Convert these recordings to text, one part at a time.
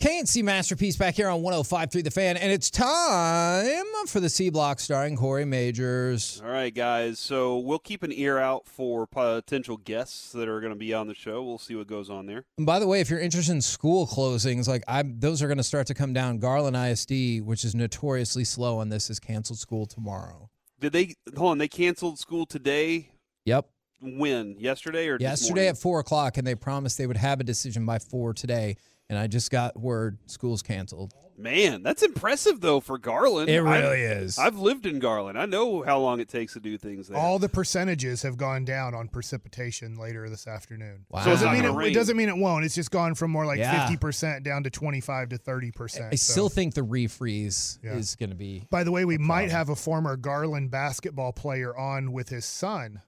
KNC Masterpiece back here on 105.3 The Fan, and it's time for the C Block starring Corey Majors. All right, guys. So we'll keep an ear out for potential guests that are going to be on the show. We'll see what goes on there. And by the way, if you're interested in school closings, like I'm, those are going to start to come down. Garland ISD, which is notoriously slow on this, is canceled school tomorrow. Did they hold on? They canceled school today. Yep. When yesterday or Yesterday at four o'clock, and they promised they would have a decision by four today. And I just got word school's canceled. Man, that's impressive though for Garland. It I've- really is. I've lived in Garland. I know how long it takes to do things there. All the percentages have gone down on precipitation later this afternoon. Wow. So it doesn't mean it, it doesn't mean it won't. It's just gone from more like Yeah. fifty percent down to twenty five to thirty percent. I still think the refreeze Yeah. is going to be. By the way, we might have a former Garland basketball player on with his son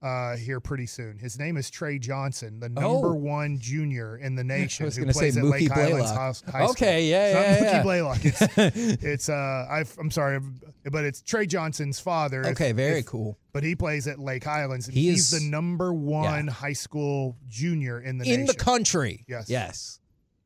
uh, here pretty soon. His name is Trey Johnson, the number Oh. one junior in the nation who plays at Mookie Lake Highlands Blaylock. High, High School. Okay, yeah, It's yeah, not yeah. Mookie Blaylock. It's, it's uh, I've, I'm sorry, but it's Trey Johnson's father. If- Okay, very if- cool. But he plays at Lake Highlands. And He he's is- the number one Yeah. high school junior in the In the country. Yes. Yes.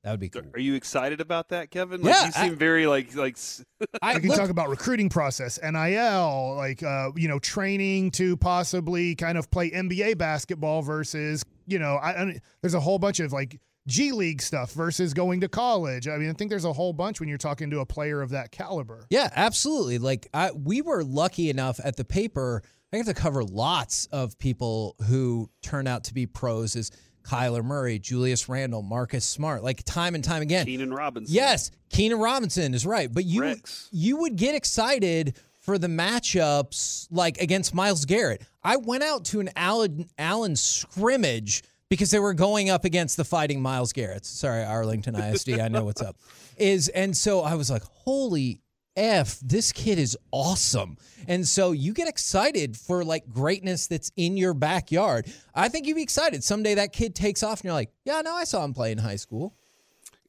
That would be cool. Are you excited about that, Kevin? Like, Yeah, you seem very like like. I can look, talk about recruiting process, NIL, like uh, you know, training to possibly kind of play NBA basketball versus you know, I, I there's a whole bunch of like G League stuff versus going to college. I mean, I think there's a whole bunch when you're talking to a player of that caliber. Yeah, absolutely. Like I, we were lucky enough at the paper. I have to cover lots of people who turn out to be pros. Is Kyler Murray, Julius Randle, Marcus Smart, like time and time again. Keenan Robinson. Yes, Keenan Robinson is right, but you Rex. you would get excited for the matchups like against Myles Garrett. I went out to an Allen Allen scrimmage because they were going up against the fighting Myles Garrett. Sorry, Arlington ISD, I know what's up. Is and so I was like, holy F, this kid is awesome. And so you get excited for like greatness that's in your backyard. I think you'd be excited. Someday that kid takes off and you're like, yeah, no, I saw him play in high school.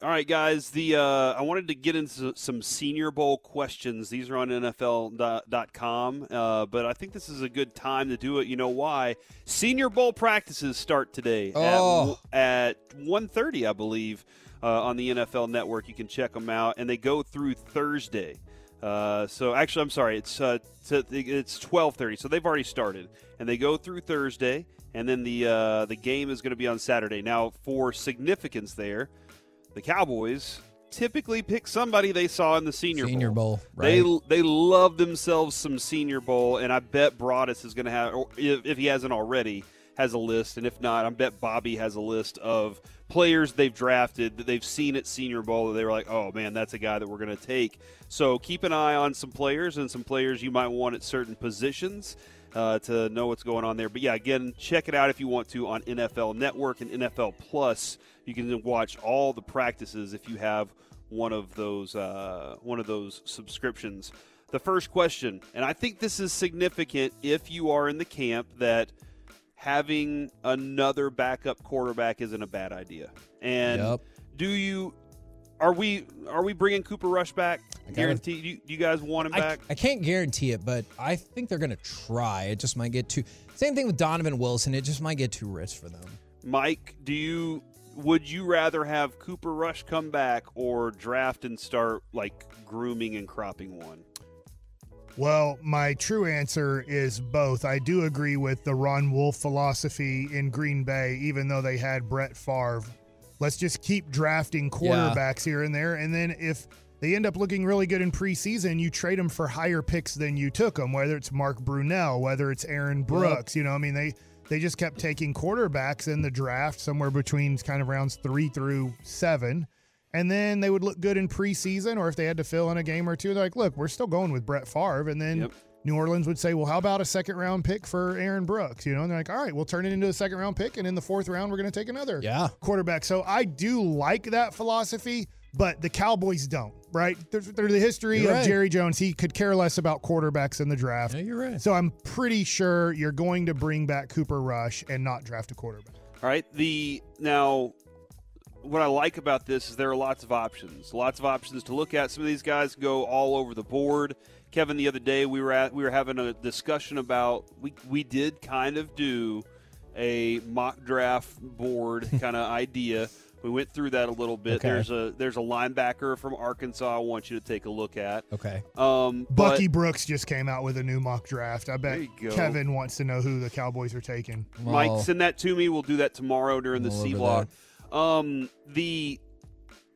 All right, guys. The uh, I wanted to get into some Senior Bowl questions. These are on NFL.com, uh, but I think this is a good time to do it. You know why? Senior Bowl practices start today Oh. at at 1.30, I believe, uh, on the NFL Network. You can check them out, and they go through Thursday. Uh, so actually, I'm sorry. It's uh, it's 12:30, so they've already started, and they go through Thursday, and then the uh, the game is going to be on Saturday. Now, for significance, there the Cowboys typically pick somebody they saw in the Senior, Senior Bowl, They right. they love themselves some Senior Bowl, and I bet Broaddus is going to have, or if, if he hasn't already, has a list, and if not, I bet Bobby has a list of players they've drafted that they've seen at Senior Bowl that they were like, oh man, that's a guy that we're going to take. So keep an eye on some players and some players you might want at certain positions uh, to know what's going on there. But yeah, again, check it out if you want to on NFL Network and NFL Plus. You can watch all the practices if you have one of those uh, one of those subscriptions. The first question, and I think this is significant if you are in the camp that having another backup quarterback isn't a bad idea. And Yep. do you? Are we are we bringing Cooper Rush back? gotta- Guarantee? Do you, do you guys want him I, back? I can't guarantee it, but I think they're going to try. It just might get too. Same thing with Donovan Wilson. It just might get too rich for them. Mike, do you would you rather have Cooper Rush come back or draft and start like grooming and cropping one? Well, my true answer is both. I do agree with the Ron Wolf philosophy in Green Bay, even though they had Brett Favre. Let's just keep drafting quarterbacks here and there. And then if they end up looking really good in preseason, you trade them for higher picks than you took them, whether it's Mark Brunell, whether it's Aaron Brooks. You know, I mean, they, they just kept taking quarterbacks in the draft somewhere between kind of rounds three through seven. And then they would look good in preseason, or if they had to fill in a game or two, they're like, look, we're still going with Brett Favre, and then. Yep. New Orleans would say, well, how about a second round pick for Aaron Brooks? You know, and they're like, all right, we'll turn it into a second round pick. And in the fourth round, we're going to take another Yeah. quarterback. So I do like that philosophy, but the Cowboys don't, right? There's, there's the history You're of right. Jerry Jones. He could care less about quarterbacks in the draft. Yeah, you're right. So I'm pretty sure you're going to bring back Cooper Rush and not draft a quarterback. All right. The now, what I like about this is there are lots of options. Lots of options to look at. Some of these guys go all over the board. Kevin, the other day we were at we were having a discussion about we we did kind of do a mock draft board kind of idea. We went through that a little bit. Okay. There's a there's a linebacker from Arkansas I want you to take a look at. Okay. Um, but- Bucky Brooks just came out with a new mock draft. I bet There you go. Kevin wants to know who the Cowboys are taking. Mike, send that to me. We'll do that tomorrow during the C over block. Um, the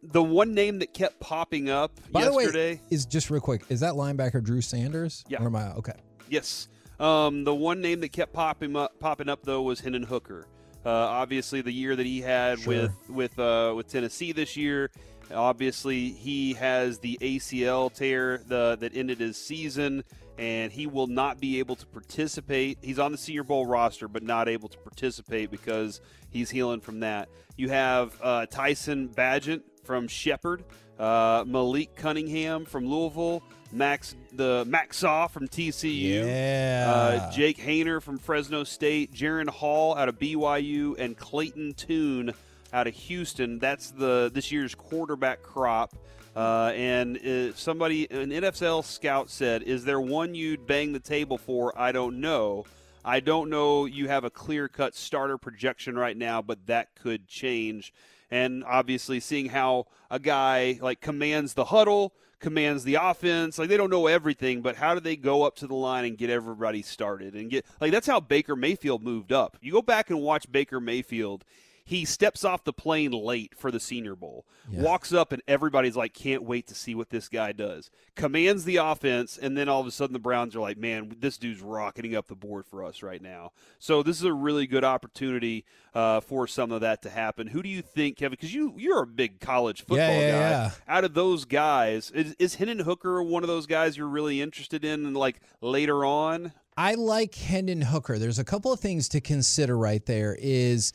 the one name that kept popping up By yesterday. the way, is just real quick. Is that linebacker Drew Sanders? Yeah. Or am I okay? Yes. Um, the one name that kept popping up, popping up though, was Hendon Hooker. Uh, obviously, the year that he had Sure. with with uh, with Tennessee this year. Obviously, he has the ACL tear the, that ended his season, and he will not be able to participate. He's on the Senior Bowl roster, but not able to participate because he's healing from that. You have uh, Tyson Bagent from Shepherd, uh, Malik Cunningham from Louisville, Max the Max Saw from TCU. Yeah. Uh, Jake Haener from Fresno State, Jaren Hall out of BYU, and Clayton Tune out of Houston. That's the this year's quarterback crop. Uh, and uh, somebody, an NFL scout said, "Is there one you'd bang the table for?" I don't know. I don't know. You have a clear cut starter projection right now, but that could change. And obviously, seeing how a guy like commands the huddle, commands the offense, like they don't know everything, but how do they go up to the line and get everybody started and get like that's how Baker Mayfield moved up. You go back and watch Baker Mayfield. He steps off the plane late for the Senior Bowl, walks up, and everybody's like, can't wait to see what this guy does. Commands the offense, and then all of a sudden the Browns are like, man, this dude's rocketing up the board for us right now. So this is a really good opportunity uh, for some of that to happen. Who do you think, Kevin? Because you you're a big college football Yeah, yeah, guy. yeah. Out of those guys, is, is Hendon Hooker one of those guys you're really interested in, and like later on? I like Hendon Hooker. There's a couple of things to consider right there. Is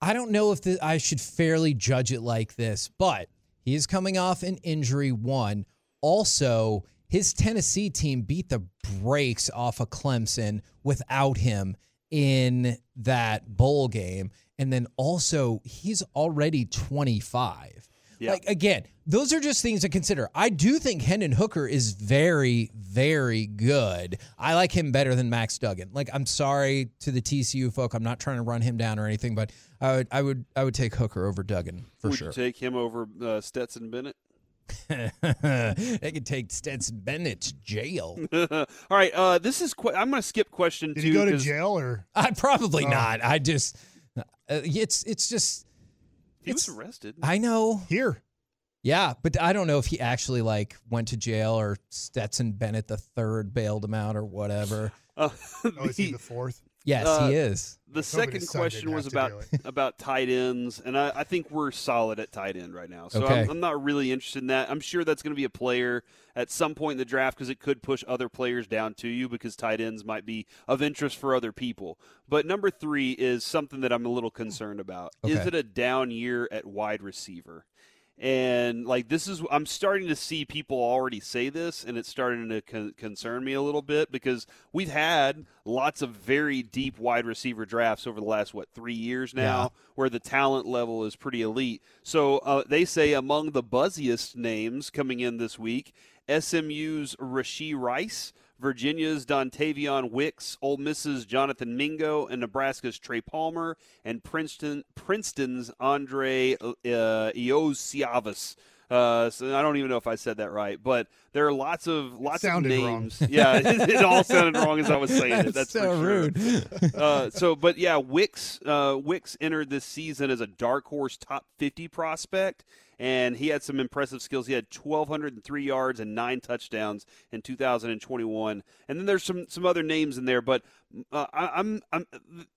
I don't know if the, I should fairly judge it like this, but he is coming off an injury. One, also his Tennessee team beat the brakes off of Clemson without him in that bowl game, and then also he's already 25. Yeah. Like again, those are just things to consider. I do think Hendon Hooker is very, very good. I like him better than Max Duggan. Like I'm sorry to the TCU folk, I'm not trying to run him down or anything, but I would, I would, I would take Hooker over Duggan for Would sure. you take him over uh, Stetson Bennett? they could take Stetson Bennett to jail. All right, uh, this is. Qu- I'm going to skip question Did two. he go to jail or? I probably Oh. not. I just, uh, it's, it's just. He was it's- arrested. I know. Here. Yeah, but I don't know if he actually like went to jail or Stetson Bennett the third bailed him out or whatever. Uh, Oh, is he the- the fourth? Yes, Uh, he is. The was second question was about about tight ends, and I, I think we're solid at tight end right now. So Okay. I'm, I'm not really interested in that. I'm sure that's going to be a player at some point in the draft because it could push other players down to you because tight ends might be of interest for other people. But number three is something that I'm a little concerned about. Is it a down year at wide receiver? And like this is, I'm starting to see people already say this, and it's starting to con- concern me a little bit because we've had lots of very deep wide receiver drafts over the last what three years now, Yeah. where the talent level is pretty elite. So uh, they say among the buzziest names coming in this week, SMU's Rashee Rice. Virginia's Dontayvion Wicks, Ole Miss's Jonathan Mingo, and Nebraska's Trey Palmer, and Princeton Princeton's Andre uh, Iosivas. Uh, so I don't even know if I said that right, but there are lots of lots of Sounded wrong. names. Yeah, it, it all sounded wrong as I was saying it. That's so sure. rude. uh, so, but yeah, Wicks uh, Wicks entered this season as a dark horse top 50 prospect, and he had some impressive skills. He had 1,203 yards and nine touchdowns in 2021. And then there's some some other names in there, but uh, I, I'm, I'm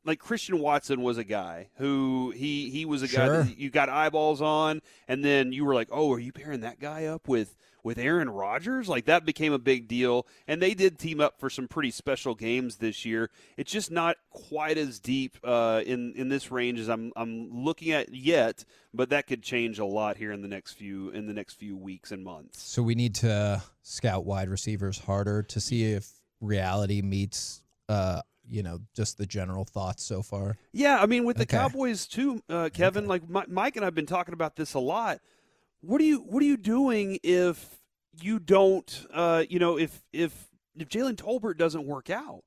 like Christian Watson was a guy who he he was a guy that you got eyeballs on, and then you were like, oh, are you pairing that guy up with with Aaron Rodgers? Like that became a big deal, and they did team up for some pretty special games this year. It's just not quite as deep uh, in in this range as I'm I'm looking at yet, but that could change a lot here in the next few in the next few weeks and months. So we need to scout wide receivers harder to see if reality meets, uh, you know, just the general thoughts so far. Yeah, I mean, with the Okay. Cowboys too, uh, Kevin. Like Mike and I've been talking about this a lot. What are you What are you doing if you don't? Uh, you know, if if if Jalen Tolbert doesn't work out,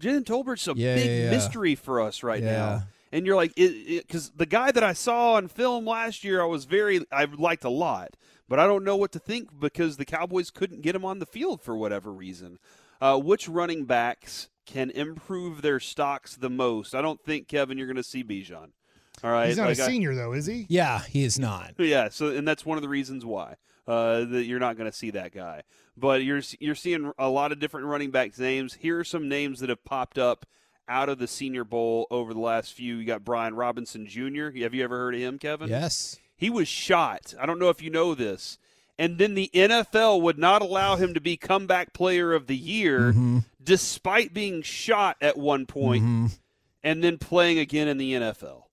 Jalen Tolbert's a Yeah, big yeah, yeah. mystery for us right now. And you're like, because the guy that I saw on film last year, I was very, I liked a lot, but I don't know what to think because the Cowboys couldn't get him on the field for whatever reason. Uh, which running backs can improve their stocks the most? I don't think Kevin, you're going to see Bijan. All right, He's not Like, a I- senior though, is he? Yeah, he is not. yeah, so and that's one of the reasons why uh, that you're not going to see that guy. But you're you're seeing a lot of different running backs names. Here are some names that have popped up out of the Senior Bowl over the last few. You got Brian Robinson Jr. Have you ever heard of him, Kevin? Yes. He was shot. I don't know if you know this. And then the NFL would not allow him to be comeback player of the year despite being shot at one point and then playing again in the NFL.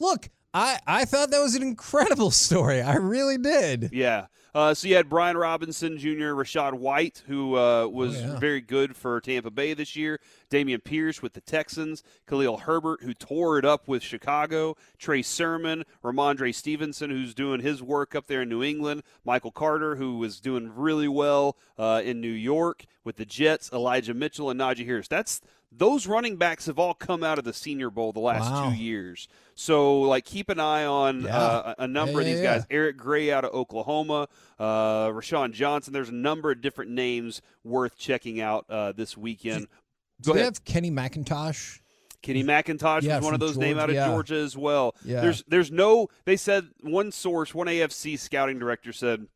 Look, I I thought that was an incredible story. I really did. Yeah. Uh, so you had Brian Robinson Jr., Rachaad White, who uh, was Oh, yeah. very good for Tampa Bay this year, Dameon Pierce with the Texans, Khalil Herbert, who tore it up with Chicago, Trey Sermon, Rhamondre Stevenson, who's doing his work up there in New England, Michael Carter, who was doing really well uh, in New York with the Jets, Elijah Mitchell, and Najee Harris. That's those running backs have all come out of the Senior Bowl the last Wow. two years. So, like, keep an eye on Yeah. uh, a number of Yeah, these yeah, guys. Eric Gray out of Oklahoma, uh, Roschon Johnson. There's a number of different names worth checking out uh, this weekend. Do Go they have Kenny McIntosh? Kenny McIntosh Yeah, was one of those names out of Georgia, yeah. Georgia as well. Yeah. There's there's no they said one source, one AFC scouting director said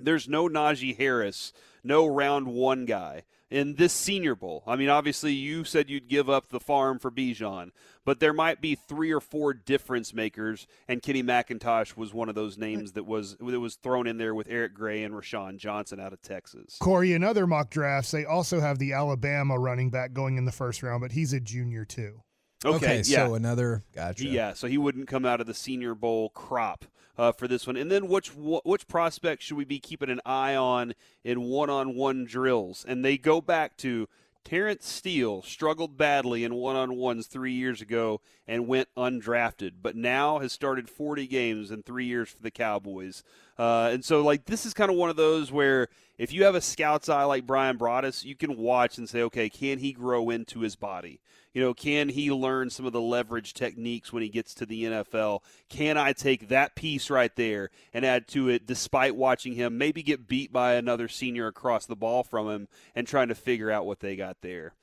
there's no Najee Harris, no round one guy in this senior bowl. I mean, obviously you said you'd give up the farm for Bijan, but there might be three or four difference makers, and Kenny McIntosh was one of those names that was that was thrown in there with Eric Gray and Roschon Johnson out of Texas. Corey, in other mock drafts, they also have the Alabama running back going in the first round, but he's a junior too. Okay, yeah. so another gotcha. Yeah, so he wouldn't come out of the Senior Bowl crop uh, for this one. And then which which prospect should we be keeping an eye on in one-on-one drills? And they go back to Terence Steele struggled badly in one-on-ones three years ago and went undrafted, but now has started 40 games in three years for the Cowboys. Uh, and so, like, this is kind of one of those where if you have a scout's eye like Bryan Broaddus, you can watch and say, okay, can he grow into his body? You know, can he learn some of the leverage techniques when he gets to the NFL? Can I take that piece right there and add to it despite watching him maybe get beat by another senior across the ball from him and trying to figure out what they got there?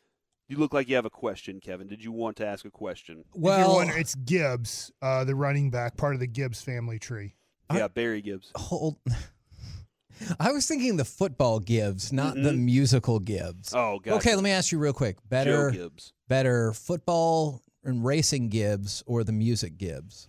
You look like you have a question, Kevin. Did you want to ask a question? Well, it's Gibbs, uh, the running back, part of the Gibbs family tree. yeah, Barry Gibbs. hold. I was thinking the football Gibbs, not the mm-hmm. musical Gibbs. Oh, gotcha. Okay, let me ask you real quick. Better, Gibbs. better football and racing Gibbs or the music Gibbs?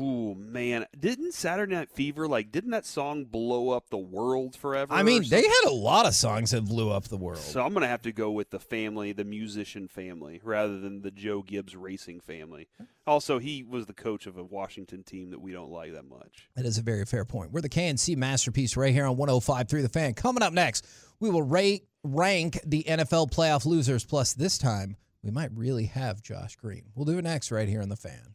Ooh, man. Didn't Saturday Night Fever, like, didn't that song blow up the world forever? I mean, they had a lot of songs that blew up the world. So I'm going to have to go with the family, the musician family, rather than the Joe Gibbs racing family. Also, he was the coach of a Washington team that we don't like that much. That is a very fair point. We're the KNC masterpiece right here on 105.3 The Fan. Coming up next, we will rate, rank the NFL playoff losers. Plus, this time, we might really have Josh Green. We'll do it next right here on The Fan.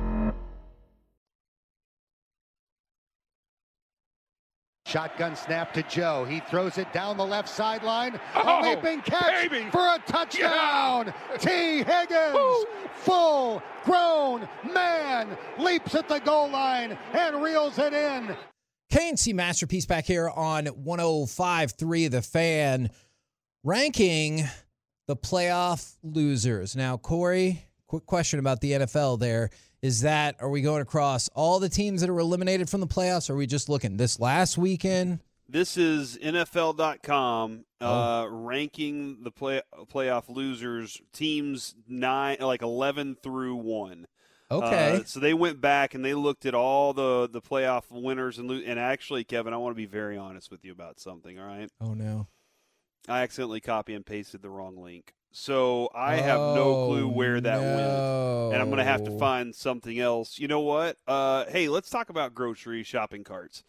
Shotgun snap to Joe. He throws it down the left sideline. Oh, a leaping catch baby. for a touchdown. Tee Higgins, Woo. full grown man, leaps at the goal line and reels it in. KNC Masterpiece back here on 105.3 The Fan, ranking the playoff losers. Now, Corey, quick question about the NFL there. Is that, are we going across all the teams that are eliminated from the playoffs? Or are we just looking this last weekend? This is NFL.com uh, Oh. ranking the play, playoff losers teams nine like eleven through one. Okay. Uh, so they went back and they looked at all the the playoff winners and lo- and actually, Kevin, I want to be very honest with you about something. All right, oh, no. I accidentally copy and pasted the wrong link, so I have no clue where that went, and I'm gonna have to Oh, find something else. You know what? Uh, hey, let's talk about grocery shopping carts,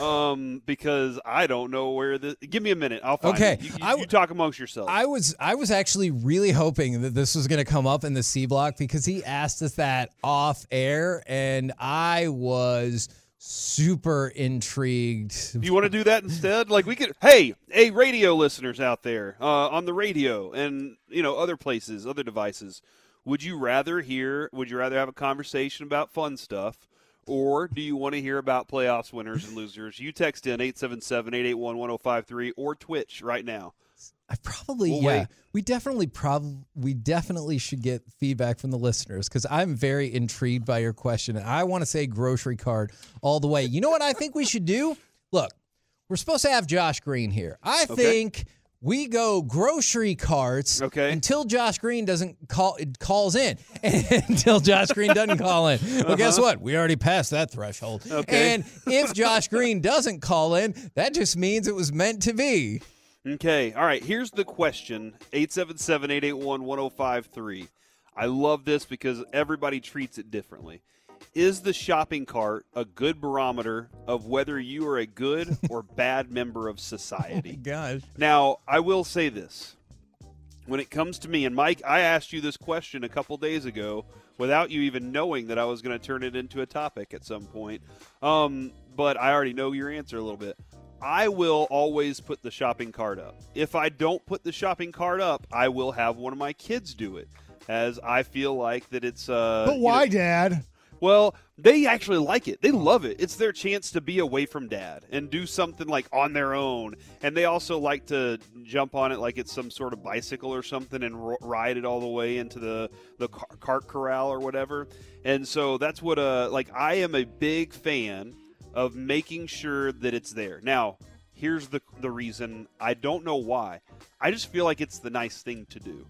um, because I don't know where the. Give me a minute. I'll find Okay, it. You, you, I you talk amongst yourselves. I was I was actually really hoping that this was going to come up in the C block because he asked us that off air, and I was super intrigued. You want to do that instead? Like we could. Hey, hey, radio listeners out there uh, on the radio and you know other places, other devices. Would you rather hear? Would you rather have a conversation about fun stuff, or do you want to hear about playoffs winners and losers? You text in 877-881-1053 or Twitch right now. I probably We'll yeah. wait. We definitely prob we definitely should get feedback from the listeners because I'm very intrigued by your question. And I want to say grocery cart all the way. You know what I think we should do? Look, we're supposed to have Josh Green here. I Okay. think we go grocery carts Okay. until Josh Green doesn't call calls in. until Josh Green doesn't call in. Well, guess what? We already passed that threshold. Uh-huh. Okay. And if Josh Green doesn't call in, that just means it was meant to be. Okay. All right. Here's the question 877 881 1053. I love this because everybody treats it differently. Is the shopping cart a good barometer of whether you are a good or bad member of society? Gosh. Now, I will say this. When it comes to me, and Mike, I asked you this question a couple days ago without you even knowing that I was going to turn it into a topic at some point. Um, but I already know your answer a little bit. I will always put the shopping cart up. If I don't put the shopping cart up, I will have one of my kids do it, as I feel like that it's. Uh, But you why, know- Dad? well, they actually like it. They love it. It's their chance to be away from dad and do something like on their own. And they also like to jump on it like it's some sort of bicycle or something and ro- ride it all the way into the the car- cart corral or whatever. And so that's what uh like I am a big fan of making sure that it's there. Now, here's the the reason. I don't know why. I just feel like it's the nice thing to do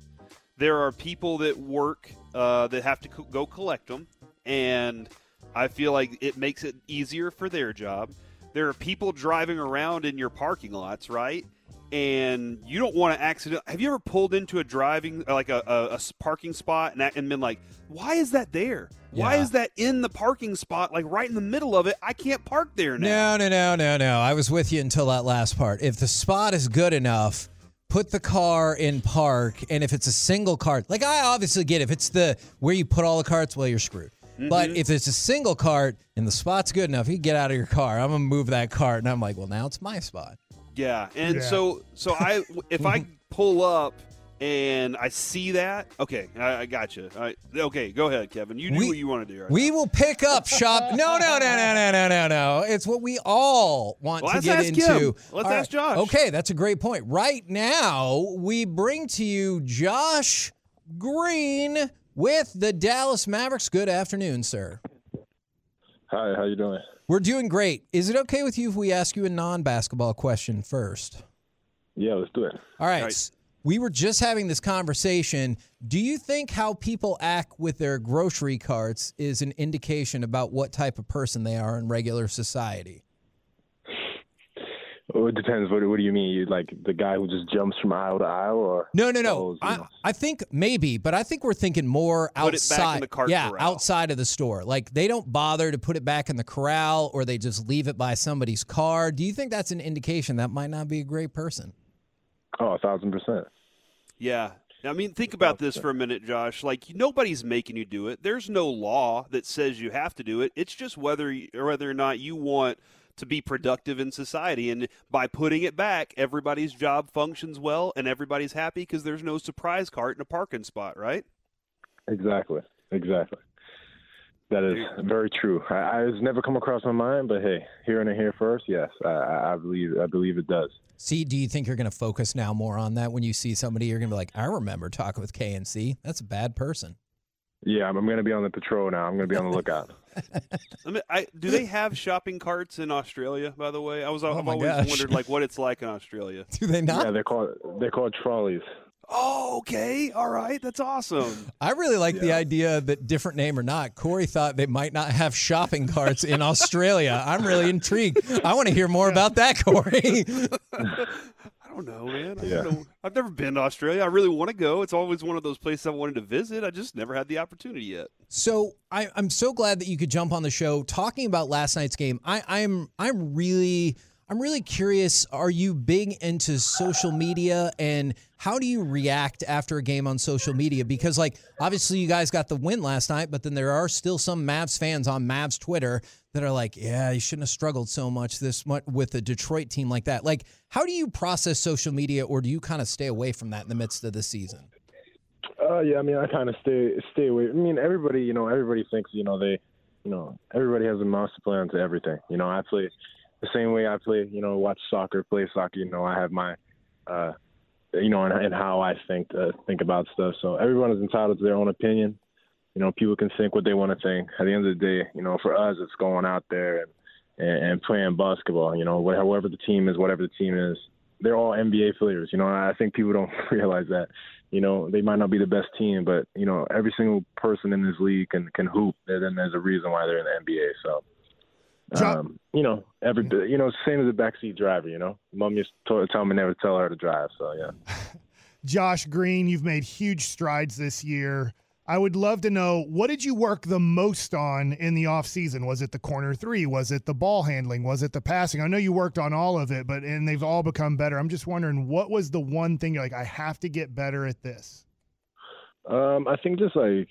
there are people that work uh, that have to co- go collect them, and I feel like it makes it easier for their job. There are people driving around in your parking lots, right? And you don't want to accident. Have you ever pulled into a driving like a parking spot and, and been like, "Why is that there? Why Yeah. is that in the parking spot? Like right in the middle of it? I can't park there now." No, no, no, no, no. I was with you until that last part. If the spot is good enough, put the car in park. And if it's a single cart, like I obviously get it, if it's the where you put all the carts, well, you're screwed. But mm-hmm. if it's a single cart and the spot's good enough, you get out of your car. I'm gonna move that cart, and I'm like, well, now it's my spot. Yeah, and Yeah. so so I if I pull up and I see that, okay, I, I got you. All right, okay, go ahead, Kevin. You do We- what you want to do. Right We will pick up shop. No, no, no, no, no, no, no, no. It's what we all want Well, to let's get ask into. him. Let's All ask Josh. Okay, that's a great point. Right now, we bring to you Josh Green with the Dallas Mavericks. Good afternoon, sir. Hi, how you doing? We're doing great. Is it okay with you if we ask you a non-basketball question first? Yeah, let's do it. All right. Right. S- We were just having this conversation. Do you think how people act with their grocery carts is an indication about what type of person they are in regular society? Oh, it depends. What, what do you mean? You, like the guy who just jumps from aisle to aisle, or No, no, no. follows, I, know? I think maybe, but I think we're thinking more Put it back in outside. the cart yeah, corral. outside of the store. Like they don't bother to put it back in the corral, or they just leave it by somebody's car. Do you think that's an indication that might not be a great person? Oh, a thousand percent. Yeah. I mean, think about this for a minute, Josh. Like nobody's making you do it. There's no law that says you have to do it. It's just whether you- or whether or not you want to be productive in society. And by putting it back, everybody's job functions well and everybody's happy because there's no surprise cart in a parking spot, right? Exactly. Exactly. That is very true. I, I it's never come across my mind, but hey, hearing it here first, yes, I- I, I believe I believe it does. See, do you think you're going to focus now more on that when you see somebody? You're going to be like, I remember talking with KNC. That's a bad person. Yeah, I'm, I'm going to be on the patrol now. I'm going to be on the lookout. I mean, I, do they have shopping carts in Australia? By the way, I was oh I've Oh always gosh. wondered like what it's like in Australia. Do they not? yeah, they're called they're called trolleys. Oh, okay, all right, that's awesome. I really like the idea that different name or not, Corey thought they might not have shopping carts in Australia. I'm really intrigued. I want to hear more about that, Corey. I don't know, man. I Yeah. don't know. I've never been to Australia. I really want to go. It's always one of those places I wanted to visit. I just never had the opportunity yet. So I, I'm so glad that you could jump on the show talking about last night's game. I, I'm I'm really I'm really curious. Are you big into social media and how do you react after a game on social media? Because like obviously you guys got the win last night, but then there are still some Mavs fans on Mavs Twitter that are like, yeah, you shouldn't have struggled so much this much with a Detroit team like that. Like, how do you process social media, or do you kind of stay away from that in the midst of the season? Uh, yeah, I mean, I kind of stay stay away. I mean, everybody, you know, everybody thinks, you know, they, you know, everybody has a master plan to everything. You know, I play the same way I play. You know, watch soccer, play soccer. You know, I have my, uh, you know, and, and how I think uh, think about stuff. So everyone is entitled to their own opinion. You know, people can think what they want to think. At the end of the day, you know, for us, it's going out there and and, and playing basketball. You know, wh- however the team is, whatever the team is, they're all NBA players. You know, I think people don't realize that. You know, they might not be the best team, but you know, every single person in this league can can hoop, and then there's a reason why they're in the NBA. So. Um, you know, every you know, same as a backseat driver. You know, mom used to tell me never tell her to drive. So yeah. Josh Green, you've made huge strides this year. I would love to know what did you work the most on in the offseason? Was it the corner three? Was it the ball handling? Was it the passing? I know you worked on all of it, but and they've all become better. I'm just wondering what was the one thing you're like, I have to get better at this? Um, I think just like,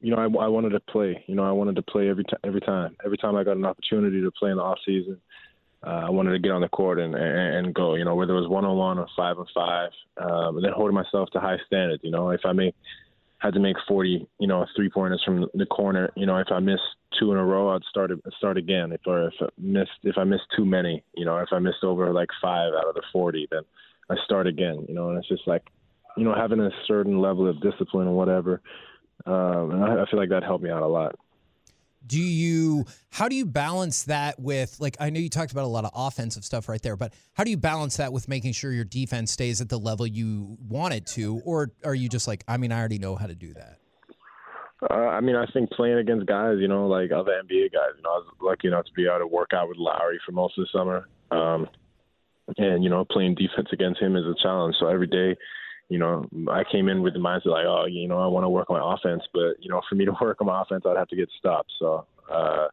you know, I, I wanted to play. You know, I wanted to play every time. Every time, every time I got an opportunity to play in the off season, uh, I wanted to get on the court and, and and go. You know, whether it was one on one or five on five, um, and then holding myself to high standards. You know, if I make had to make 40, you know, three pointers from the corner. You know, if I missed two in a row, I'd start start again. If or if I missed if I missed too many, you know, if I missed over like five out of the 40, then I start again. You know, and it's just like, you know, having a certain level of discipline or whatever. Um, and I, I feel like that helped me out a lot. do you how do you balance that with like i know you talked about a lot of offensive stuff right there but how do you balance that with making sure your defense stays at the level you want it to or are you just like i mean i already know how to do that Uh, I mean, I think playing against guys, you know, like other NBA guys, you know, I was lucky enough to be able to work out with Lowry for most of the summer. Um, and, you know, playing defense against him is a challenge. So every day, you know, I came in with the mindset like, oh, you know, I want to work on my offense. But, you know, for me to work on my offense, I'd have to get stopped. So, uh,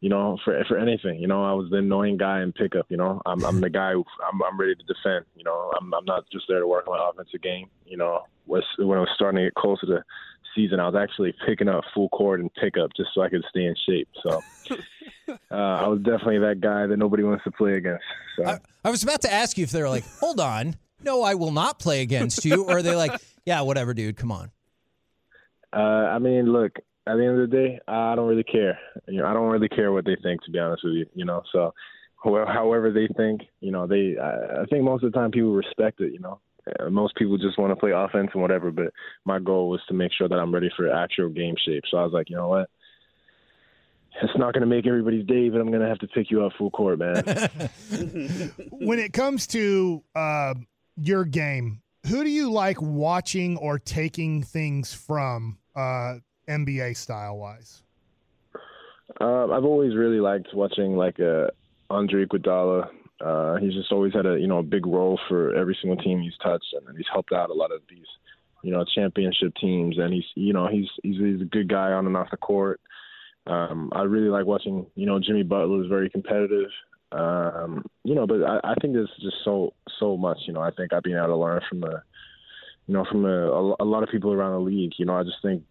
you know, for for anything, you know, I was the annoying guy in pickup. You know, I'm I'm the guy who I'm I'm ready to defend. You know, I'm I'm not just there to work on my offensive game. You know, was when I was starting to get closer to season, I was actually picking up full court and pickup just so I could stay in shape. So uh, I was definitely that guy that nobody wants to play against. So I, I was about to ask you if they were like hold on no i will not play against you or are they like yeah whatever dude come on uh, I mean, look, at the end of the day, I don't really care. You know, I don't really care what they think, to be honest with you. You know, so wh- however they think, you know, they. I I think most of the time people respect it. You know, uh, most people just want to play offense and whatever. But my goal was to make sure that I'm ready for actual game shape. So I was like, you know what. It's not going to make everybody's day, but I'm going to have to pick you up full court, man. when it comes to uh, your game, who do you like watching or taking things from uh, NBA style wise? Um, I've always really liked watching like uh, Andre Iguodala, Uh, he's just always had a you know a big role for every single team he's touched, and he's helped out a lot of these you know championship teams. And he's you know he's he's, he's a good guy on and off the court. Um, I really like watching you know Jimmy Butler is very competitive. Um, you know, but I, I think there's just so so much. You know, I think I've been able to learn from the you know from a, a, lot of people around the league. You know, I just think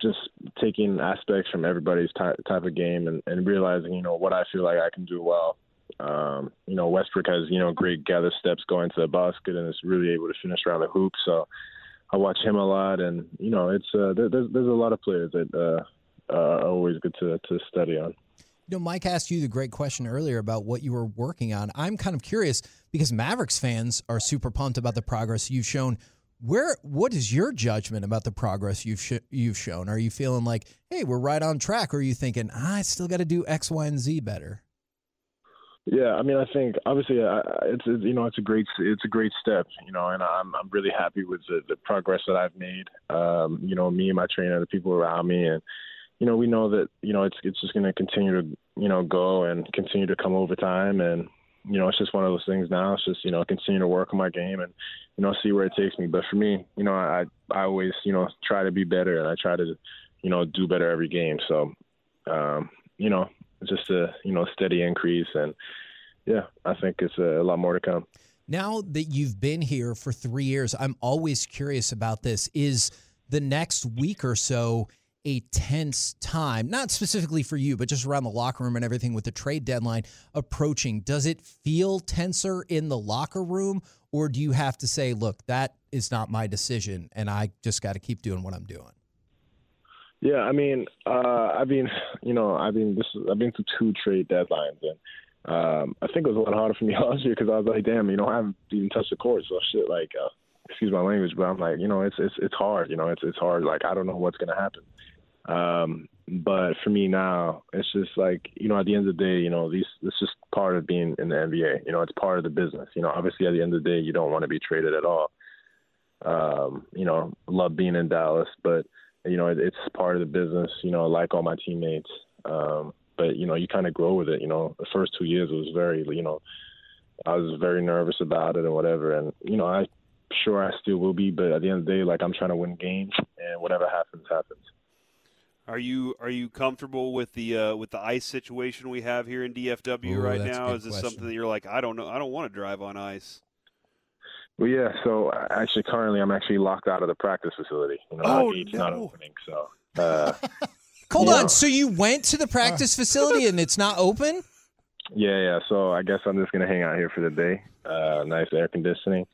just taking aspects from everybody's type, type of game and, and realizing, you know, what I feel like I can do well. Um, you know, Westbrook has, you know, great gather steps going to the basket and is really able to finish around the hoop. So I watch him a lot and, you know, it's, uh, there, there's, there's a lot of players that, uh, uh, are always good to, to study on. You know, Mike asked you the great question earlier about what you were working on. I'm kind of curious because Mavericks fans are super pumped about the progress you've shown where what is your judgment about the progress you've sh- you've shown? Are you feeling like, hey, we're right on track, or are you thinking, ah, I still got to do X, Y, and Z better? Yeah, I mean, I think obviously it's, it's you know it's a great it's a great step, you know, and I'm I'm really happy with the, the progress that I've made. Um, you know, me and my trainer, the people around me, and you know, we know that you know it's it's just going to continue to you know go and continue to come over time, and you know, it's just one of those things now. It's just, you know, continue to work on my game and, you know, see where it takes me. But for me, you know, I, I always, you know, try to be better and I try to, you know, do better every game. So, um, you know, just a, you know, steady increase. And yeah, I think it's a, a lot more to come. Now that you've been here for three years, I'm always curious about this. Is the next week or so a tense time, not specifically for you, but just around the locker room and everything with the trade deadline approaching. Does it feel tenser in the locker room, or do you have to say, look, that is not my decision, and I just got to keep doing what I'm doing? Yeah, I mean, uh, I've been, you know, I've been this, I've been through two trade deadlines, and um, I think it was a lot harder for me last year because I was like, damn, you know, I haven't even touched the court, so shit, like, uh, excuse my language, but I'm like, you know, it's it's it's hard, you know, it's it's hard. Like, I don't know what's gonna happen. Um, but for me now, it's just like you know, at the end of the day, you know, these it's just part of being in the NBA. You know, it's part of the business. You know, obviously at the end of the day, you don't want to be traded at all. Um, you know, love being in Dallas, but you know, it, it's part of the business. You know, like all my teammates. Um, but you know, you kind of grow with it. You know, the first two years it was very, you know, I was very nervous about it and whatever. And you know, I sure I still will be, but at the end of the day, like I'm trying to win games, and whatever happens, happens. Are you are you comfortable with the uh, with the ice situation we have here in DFW Ooh, right now? Is this question. something that you're like, I don't know, I don't want to drive on ice? Well, yeah. So actually, currently, I'm actually locked out of the practice facility. You know, oh, it's no. not opening. So, uh, hold on. Know. So you went to the practice facility and it's not open? Yeah, yeah. So I guess I'm just gonna hang out here for the day. Uh, nice air conditioning.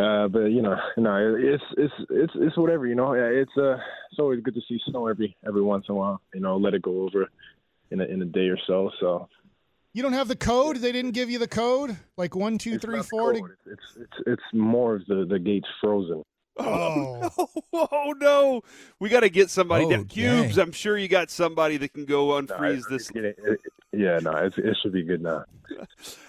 Uh, but you know, no, it's it's it's it's whatever. You know, it's uh, it's always good to see snow every every once in a while. You know, let it go over in a in a day or so. So. You don't have the code. They didn't give you the code, like one, two, it's three, four. To... It's it's it's more of the the gates frozen. Oh, oh no! Oh, no. We got to get somebody oh, down. Cubes, dang. I'm sure you got somebody that can go unfreeze no, this. It, it, yeah, no, it should be good now.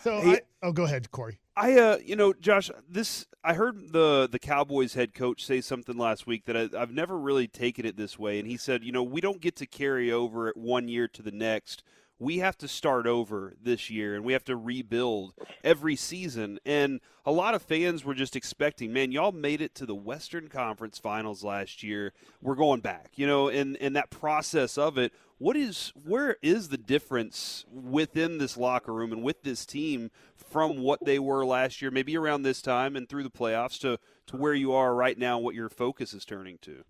So, hey, I, oh, go ahead, Corey. I, uh, you know, Josh, this I heard the the Cowboys head coach say something last week that I, I've never really taken it this way, and he said, you know, we don't get to carry over it one year to the next we have to start over this year and we have to rebuild every season. And a lot of fans were just expecting, man, y'all made it to the Western Conference Finals last year. We're going back, you know, and and that process of it. What is where is the difference within this locker room and with this team from what they were last year, maybe around this time and through the playoffs to to where you are right now, what your focus is turning to?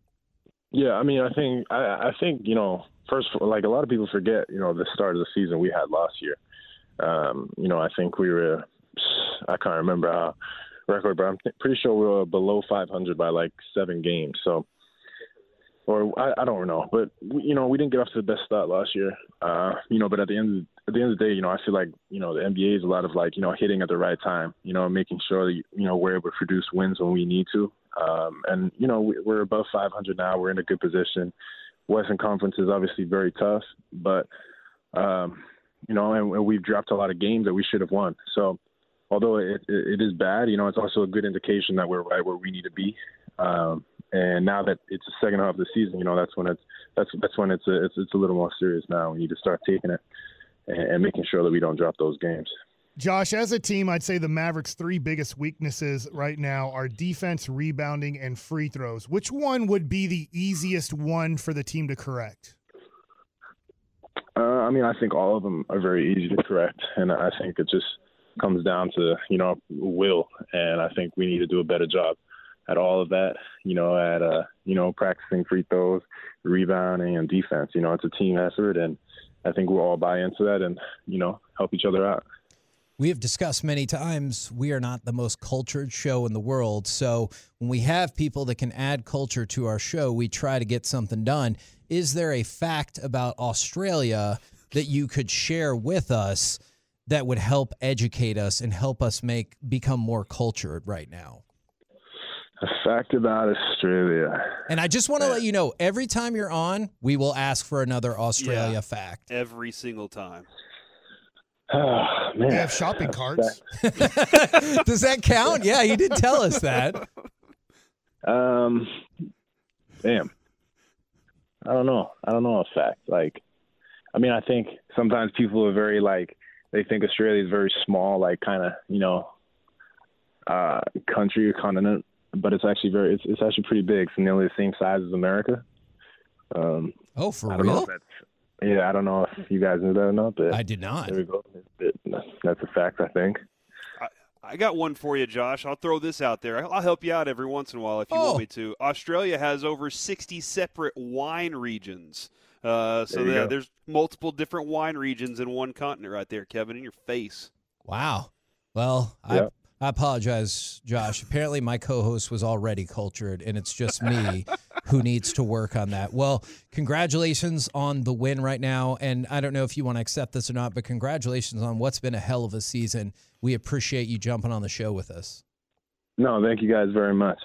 Yeah, I mean, I think I, I think you know first, like a lot of people forget, you know, the start of the season we had last year. Um, you know, I think we were, I can't remember our record, but I'm pretty sure we were below 500 by like seven games. So, or I, I don't know, but you know, we didn't get off to the best start last year. Uh, you know, but at the end at the end of the day, you know, I feel like you know the NBA is a lot of like you know hitting at the right time. You know, making sure that you know we're able to produce wins when we need to. Um, and you know, we, we're above 500 now. We're in a good position. Western Conference is obviously very tough, but um, you know, and, and, we've dropped a lot of games that we should have won. So, although it, it is bad, you know, it's also a good indication that we're right where we need to be. Um, and now that it's the second half of the season, you know, that's when it's that's that's when it's a, it's, it's a little more serious now. We need to start taking it and, and making sure that we don't drop those games. Josh, as a team, I'd say the Mavericks' three biggest weaknesses right now are defense, rebounding, and free throws. Which one would be the easiest one for the team to correct? Uh, I mean, I think all of them are very easy to correct, and I think it just comes down to you know will, and I think we need to do a better job at all of that. You know, at uh, you know practicing free throws, rebounding, and defense. You know, it's a team effort, and I think we'll all buy into that, and you know, help each other out. We have discussed many times we are not the most cultured show in the world. So when we have people that can add culture to our show, we try to get something done. Is there a fact about Australia that you could share with us that would help educate us and help us make become more cultured right now? A fact about Australia. And I just want to let you know every time you're on, we will ask for another Australia Yeah. fact. Every single time. Oh, man. They have shopping carts. Does that count? Yeah, you did tell us that. Um, damn. I don't know. I don't know a fact. Like, I mean, I think sometimes people are very like they think Australia is very small, like kind of you know, uh, country or continent, but it's actually very it's, it's actually pretty big. It's nearly the same size as America. Um, Oh, for I don't know real? if that's yeah. I don't know if you guys knew that or not, but I did not. There we go. It- it- that's a fact. I think. I got one for you, Josh. I'll throw this out there. I'll help you out every once in a while if you Oh. want me to. Australia has over 60 separate wine regions. Uh, so There you there- there's multiple different wine regions in one continent right there, Kevin, in your face. Wow. Well, Yeah. I, I apologize, Josh. Apparently, my co host was already cultured, and it's just me who needs to work on that. Well, congratulations on the win right now. And I don't know if you want to accept this or not, but congratulations on what's been a hell of a season. We appreciate you jumping on the show with us. No, thank you guys very much.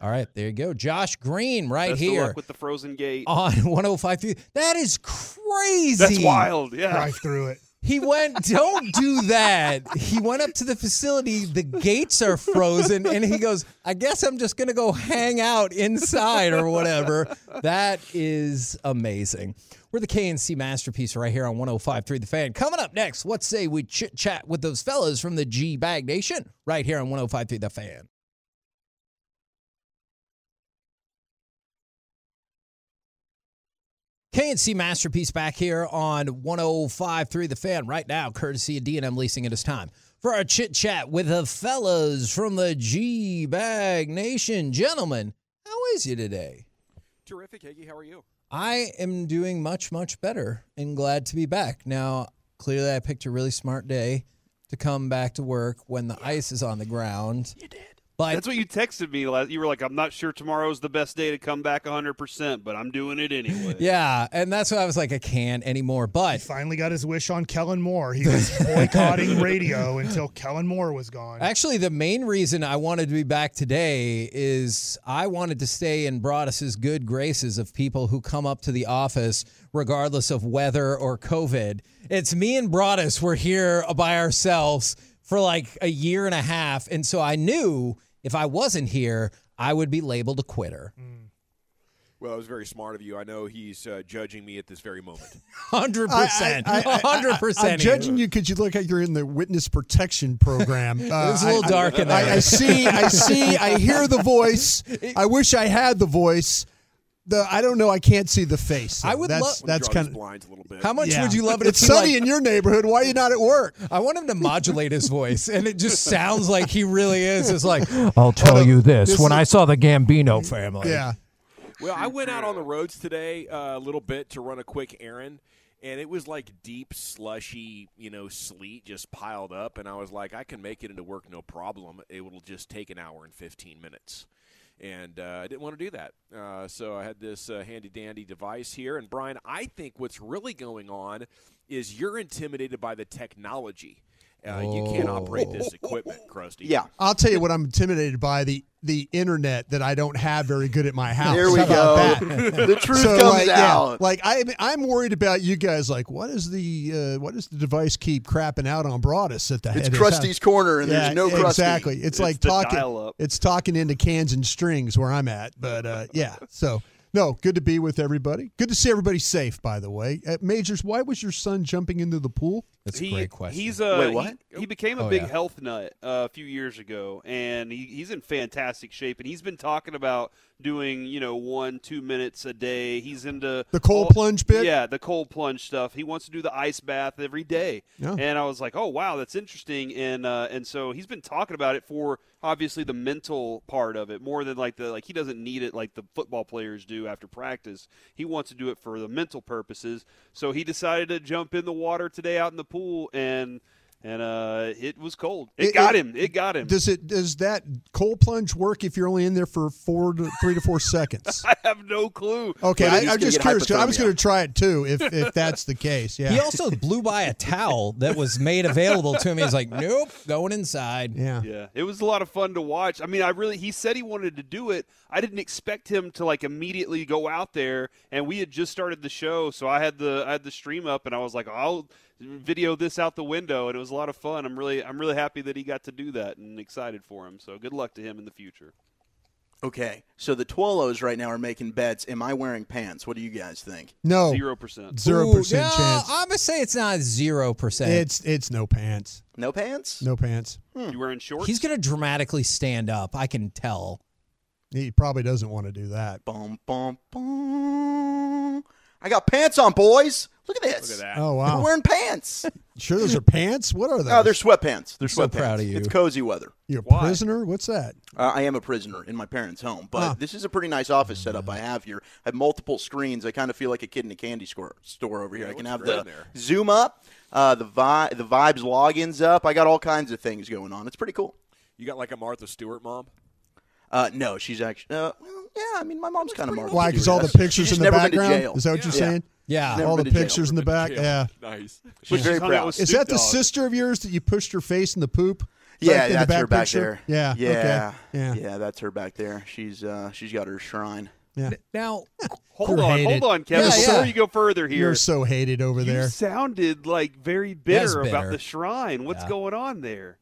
All right, there you go. Josh Green right Best of here luck with the Frozen Gate. on 105. That is crazy. That's wild. Yeah. Drive through it. He went, don't do that. He went up to the facility, the gates are frozen, and he goes, I guess I'm just going to go hang out inside or whatever. That is amazing. We're the KNC Masterpiece right here on 1053 The Fan. Coming up next, what say we chit chat with those fellas from the G Bag Nation right here on 1053 The Fan. KNC Masterpiece back here on 105.3 The Fan right now, courtesy of D&M Leasing. It is time for our chit chat with the fellas from the G Bag Nation. Gentlemen, how is you today? Terrific, Higgy. How are you? I am doing much, much better and glad to be back. Now, clearly, I picked a really smart day to come back to work when the ice is on the ground. You did. But That's what you texted me. last You were like, I'm not sure tomorrow's the best day to come back 100%, but I'm doing it anyway. yeah, and that's why I was like, I can't anymore. He But finally got his wish on Kellen Moore. He was boycotting radio until Kellen Moore was gone. Actually, the main reason I wanted to be back today is I wanted to stay in Broaddus's good graces of people who come up to the office regardless of weather or COVID. It's me and Broaddus. We're here by ourselves for like a year and a half. And so I knew if I wasn't here, I would be labeled a quitter. Well, it was very smart of you. I know he's uh, judging me at this very moment. 100%. I- I- I- 100%. I'm judging you because you look like you're in the witness protection program. Uh, It was a little I- dark in I, there. I see. I see. I hear the voice. I wish I had the voice. The I don't know. I can't see the face. I would That's love- that's Draw kind of. blinds a little bit. How much Yeah. would you love it It's if sunny like- in your neighborhood. Why are you not at work? I want him to modulate his voice, and it just sounds like he really is. It's like, I'll tell you this, this when is- I saw the Gambino family. Yeah. Well, I went out on the roads today uh, a little bit to run a quick errand, and it was like deep, slushy, you know, sleet just piled up. And I was like, I can make it into work no problem. It will just take an hour and 15 minutes. And uh, I didn't want to do that. Uh, so I had this uh, handy dandy device here. And Brian, I think what's really going on is you're intimidated by the technology. Uh, You can't operate this equipment, Krusty. Yeah. I'll tell you what I'm intimidated by the the internet that I don't have very good at my house. There we go. that? The truth So, comes like, yeah, out. like I, I'm worried about you guys. Like, what is the uh, what does the device keep crapping out on Broaddus at the It's at his Krusty's house? corner, and there's no Krusty. Exactly. It's, It's like talking. It's talking into cans and strings where I'm at. But uh, yeah, so No, good to be with everybody. Good to see everybody safe, by the way. Uh, Majors, why was your son jumping into the pool? That's He- a great question. He's a Wait, what? He, he became a Oh, big yeah. health nut uh, a few years ago, and he, he's in fantastic shape. And he's been talking about doing you know one two minutes a day. He's into The cold all- plunge bit? Yeah, the cold plunge stuff. He wants to do the ice bath every day. Yeah. And I was like, oh wow, that's interesting. And uh, and so he's been talking about it for obviously the mental part of it more than like the like he doesn't need it like the football players do after practice. He wants to do it for the mental purposes. So he decided to jump in the water today out in the pool and and uh, it was cold. It, It- got it- him. It got him. Does it does that cold plunge work if you're only in there for four to three to four seconds? I have no clue. Okay, I, I'm just curious. I was going to try it too, if if that's the case. Yeah. He also blew by a towel that was made available to him. He's like, nope, going inside. Yeah. Yeah, it was a lot of fun to watch. I mean, I really he said he wanted to do it. I didn't expect him to like immediately go out there and we had just started the show, so I had the I had the stream up and I was like, I'll video this out the window and it was a lot of fun. I'm really I'm really happy that he got to do that and excited for him. So good luck to him in the future. Okay, so the Twolos right now are making bets. Am I wearing pants? What do you guys think? No. Zero percent. zero percent chance. I'm gonna say it's not zero percent. It's it's no pants. No pants? No pants. Hmm. You wearing shorts? He's gonna dramatically stand up. I can tell. He probably doesn't want to do that. Bum, bum, bum. I got pants on, boys. Look at this. Look at that. Oh I'm wow. wearing pants. Sure, those are pants. What are those? Oh, they're sweatpants. They're sweatpants. so sweatpants. proud of you. It's cozy weather. You're a Why? prisoner. What's that? Uh, I am a prisoner in my parents' home, but Ah. this is a pretty nice office setup I have here. I have multiple screens. I kind of feel like a kid in a candy store, store over here. I can have the there. Zoom up, uh, the vi- the Vibes logins up. I got all kinds of things going on. It's pretty cool. You got like a Martha Stewart mom? Uh, no, she's actually. Uh, well, yeah, I mean, my mom's kind of Martha. Why? Because all the pictures She's in the never been to background. jail. Is that what you're Yeah. saying? Yeah. Never all the been jail. pictures in the back. Jail. Yeah. Nice. She's very proud. Is that the sister of yours that you pushed her face in the poop? Yeah, Back that's back her back picture? there. Yeah. yeah, Okay. Yeah. yeah. That's her back there. She's uh, she's got her shrine. Yeah. Now, Hold on, hated. hold on, Kevin. Yeah, Before yeah. you go further here, You're so hated over you there. sounded like very Yes, bitter about the shrine. What's Yeah. going on there?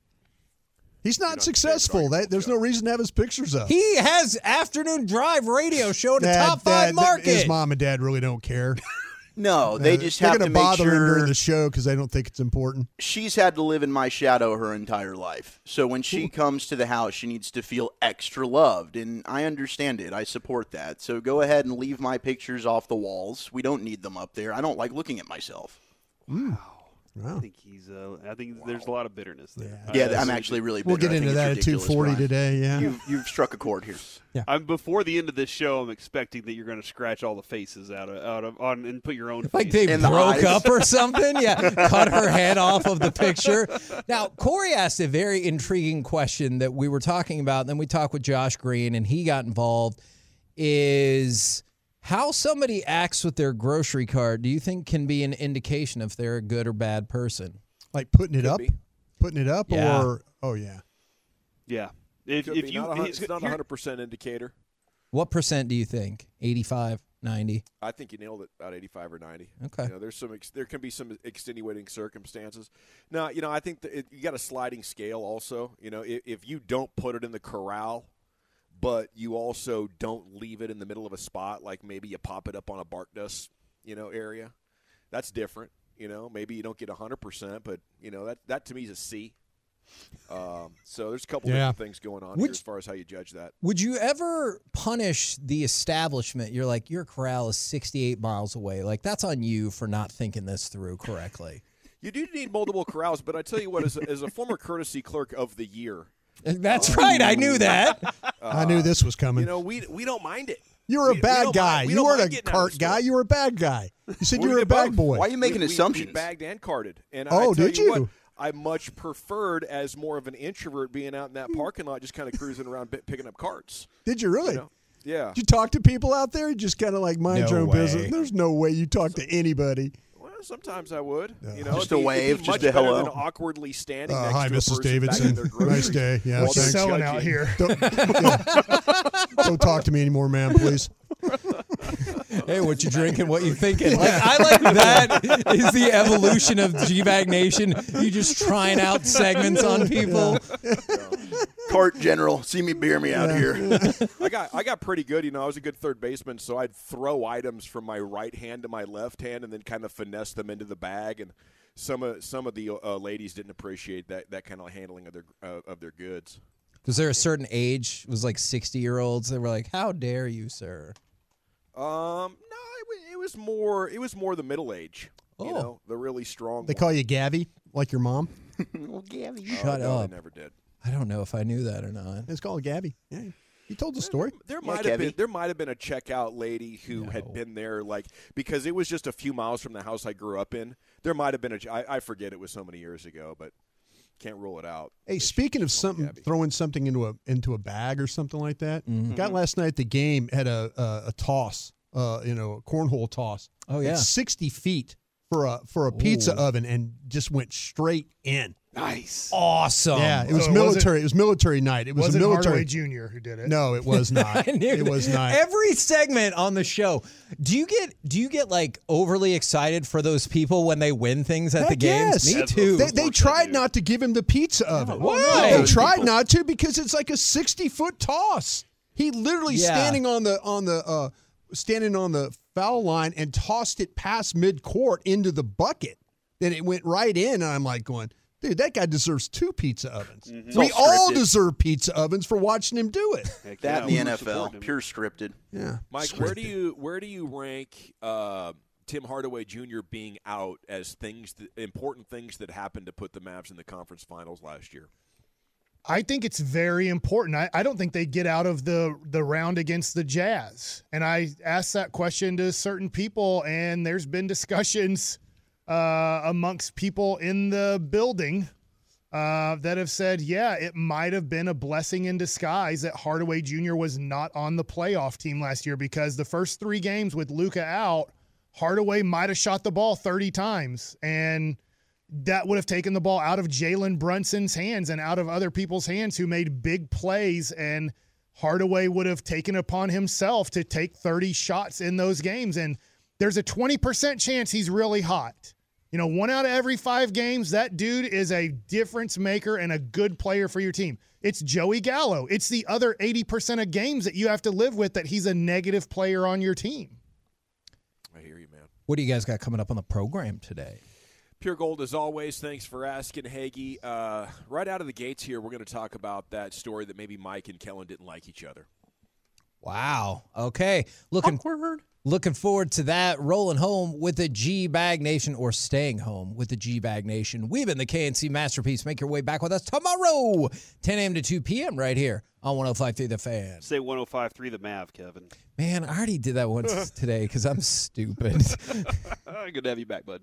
He's not successful. That, there's no reason to have his pictures up. he has afternoon drive radio show in a top five Dad- market. His mom and dad really don't care. No, they uh, just They're have gonna make bother him sure during the show because they don't think it's important. she's had to live in my shadow her entire life. So when she comes to the house, she needs to feel extra loved, and I understand it. I support that. So go ahead and leave my pictures off the walls. We don't need them up there. I don't like looking at myself. Hmm. I think he's. Uh, I think there's a lot of bitterness there. Yeah, I- I'm actually really. We'll get into that at 2:40 Brian. today, yeah. you've you've struck a chord here. I'm before the end of this show. I'm expecting that you're going to scratch all the faces out of out of on and put your own. like face they In broke eyes. up or something. Yeah, cut her head off of the picture. Now, Corey asked a very intriguing question that we were talking about. Then we talked with Josh Green, and he got involved. Is how somebody acts with their grocery card? Do you think can be an indication if they're a good or bad person? Like putting it Could up, be. putting it up, Yeah. or oh yeah, Yeah. If, Could if be. you not a, hun- here's- it's not a hundred percent indicator. What percent do you think? 85, 90? I think you nailed it about 85 or 90. Okay. You know, there's some ex- there can be some extenuating circumstances. Now, you know, I think that it, you got a sliding scale also. You know, if, if you don't put it in the corral, but you also don't leave it in the middle of a spot, like maybe you pop it up on a bark dust, you know, area, that's different. You know, maybe you don't get 100%, but, you know, that, that to me is a C. Um, so there's a couple Yeah. different things going on here as far as how you judge that. Would you ever punish the establishment? You're like, your corral is 68 miles away. Like, that's on you for not thinking this through correctly. You do need multiple corrals, but I tell you what, as a, as a former courtesy clerk of the year, That's oh. right. I knew that. I knew this was coming. you know, we we don't mind it. you were a we- we bad don't guy. we you weren't a getting out of cart guy. You were a bad guy. You said you were a did bad boy. Why are you making We- we- assumptions? We bagged and carted, and Oh, I tell did you? What. I much preferred as more of an introvert being out in that parking lot, just kind of cruising around, bi- picking up carts. Did you really? You know? Yeah. Did you talk to people out there? You just kind of like mind No your own way. business. There's no way you talk to anybody. Well, sometimes I would. You know, Just a be- wave, just a hello. Than awkwardly standing Uh, next hi, to a Mrs. person Davidson. their groceries Nice day. Yeah, while they're thanks. selling out here. Don't, yeah. Don't talk to me anymore, man, please. Hey, what you drinking? What you thinking? Like I like that is the evolution of G Bag Nation. You just trying out segments on people. Cart general, see me beer me out here. I got I got pretty good. You know, I was a good third baseman, so I'd throw items from my right hand to my left hand, and then kind of finesse them into the bag. And some of some of the uh, ladies didn't appreciate that that kind of handling of their uh, of their goods. Was there a certain age? It was like sixty year olds that were like, "How dare you, sir?" Um, no, it was, it was more it was more the middle age. You Oh. know, the really strong. They call you Gabby, like your mom. well, Gabby. Shut no, up. They never did. I don't know if I knew that or not. It's called Gabby. Yeah, he told the story. There Yeah, might have been there might have been a checkout lady who had been there like because it was just a few miles from the house I grew up in. There might have been a I, I forget it was so many years ago, but can't rule it out. Hey, speaking of something, throwing something into a into a bag or something like that. Mm-hmm. Guy last night at the game had a a, a toss, uh, you know, a cornhole toss. Oh, at yeah. sixty feet for a for a pizza Ooh. oven, and just went straight in. Nice. Awesome. Yeah, it was So it military. It was military night. It was wasn't a military. Hardaway Jr. who did it. No, it was not. It that. was not. Every segment on the show, do you get do you get like overly excited for those people when they win things at the Heck games? yes. Me too. They, they tried not to give him the pizza oven. Why? They tried not to because it's like a sixty foot toss. He literally Yeah. standing on the on the uh, standing on the foul line and tossed it past mid court into the bucket. Then it went right in, and I'm like going, dude, that guy deserves two pizza ovens. It's We all all deserve pizza ovens for watching him do it. Heck That yeah, in the NFL, pure scripted. Yeah, Mike, where do you where do you rank uh, Tim Hardaway Jr. being out as things that, important things that happened to put the Mavs in the conference finals last year? I think it's very important. I, I don't think they get out of the the round against the Jazz. And I asked that question to certain people, and there's been discussions uh, amongst people in the building uh, that have said, yeah, it might have been a blessing in disguise that Hardaway Jr. was not on the playoff team last year because the first three games with Luka out, Hardaway might have shot the ball 30 times. And that would have taken the ball out of Jalen Brunson's hands and out of other people's hands who made big plays. And Hardaway would have taken upon himself to take 30 shots in those games. And there's a 20% chance he's really hot. You know, one out of every five games, that dude is a difference maker and a good player for your team. It's Joey Gallo. It's the other 80% of games that you have to live with that he's a negative player on your team. I hear you, man. What do you guys got coming up on the program today? Pure Gold, as always. Thanks for asking, Hagee. Uh, right out of the gates here, we're going to talk about that story that maybe Mike and Kellen didn't like each other. Wow. Okay. Looking looking forward to that. Rolling home with the G Bag Nation or staying home with the G Bag Nation. We've been the KNC Masterpiece. Make your way back with us tomorrow, 10 a.m. to 2 p.m. right here on 105.3 The Fan. Say 105.3 the Mav, Kevin. Man, I already did that once today because I'm stupid. Good to have you back, bud.